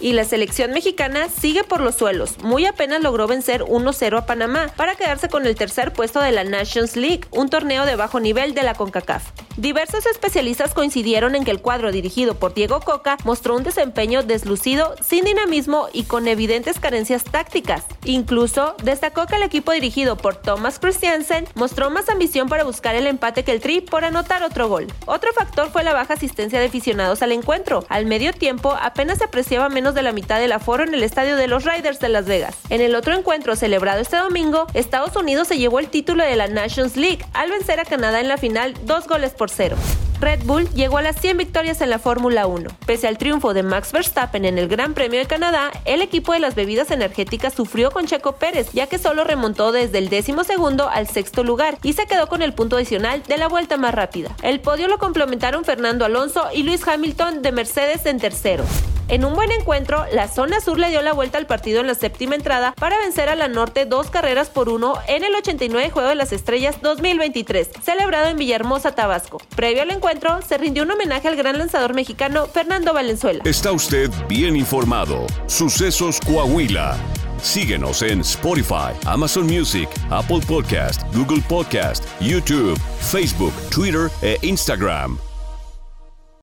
Y la selección mexicana sigue por los suelos. Muy apenas logró vencer 1-0 a Panamá para quedarse con el tercer puesto de la Nations League, un torneo de bajo nivel de la CONCACAF. Diversos especialistas coincidieron en que el cuadro dirigido por Diego Coca mostró un desempeño deslucido, sin dinamismo y con evidentes carencias tácticas. Incluso destacó que el equipo dirigido por Thomas Christiansen mostró más ambición para buscar el empate que el Tri por anotar otro gol. Otro factor fue la baja asistencia de aficionados al encuentro. Al medio tiempo apenas se apreciaba menos de la mitad del aforo en el estadio de los Riders de Las Vegas. En el otro encuentro celebrado este domingo, Estados Unidos se llevó el título de la Nations League al vencer a Canadá en la final dos goles por cero. Red Bull llegó a las 100 victorias en la Fórmula 1. Pese al triunfo de Max Verstappen en el Gran Premio de Canadá, el equipo de las bebidas energéticas sufrió con Checo Pérez, ya que solo remontó desde el décimo segundo al sexto lugar y se quedó con el punto adicional de la vuelta más rápida. El podio lo complementaron Fernando Alonso y Luis Hamilton de Mercedes en tercero. En un buen encuentro, la zona sur le dio la vuelta al partido en la séptima entrada para vencer a la norte dos carreras por uno en el 89 Juego de las Estrellas 2023, celebrado en Villahermosa, Tabasco. Previo al encuentro, se rindió un homenaje al gran lanzador mexicano Fernando Valenzuela. Está usted bien informado. Sucesos Coahuila. Síguenos en Spotify, Amazon Music, Apple Podcast, Google Podcast, YouTube, Facebook, Twitter e Instagram.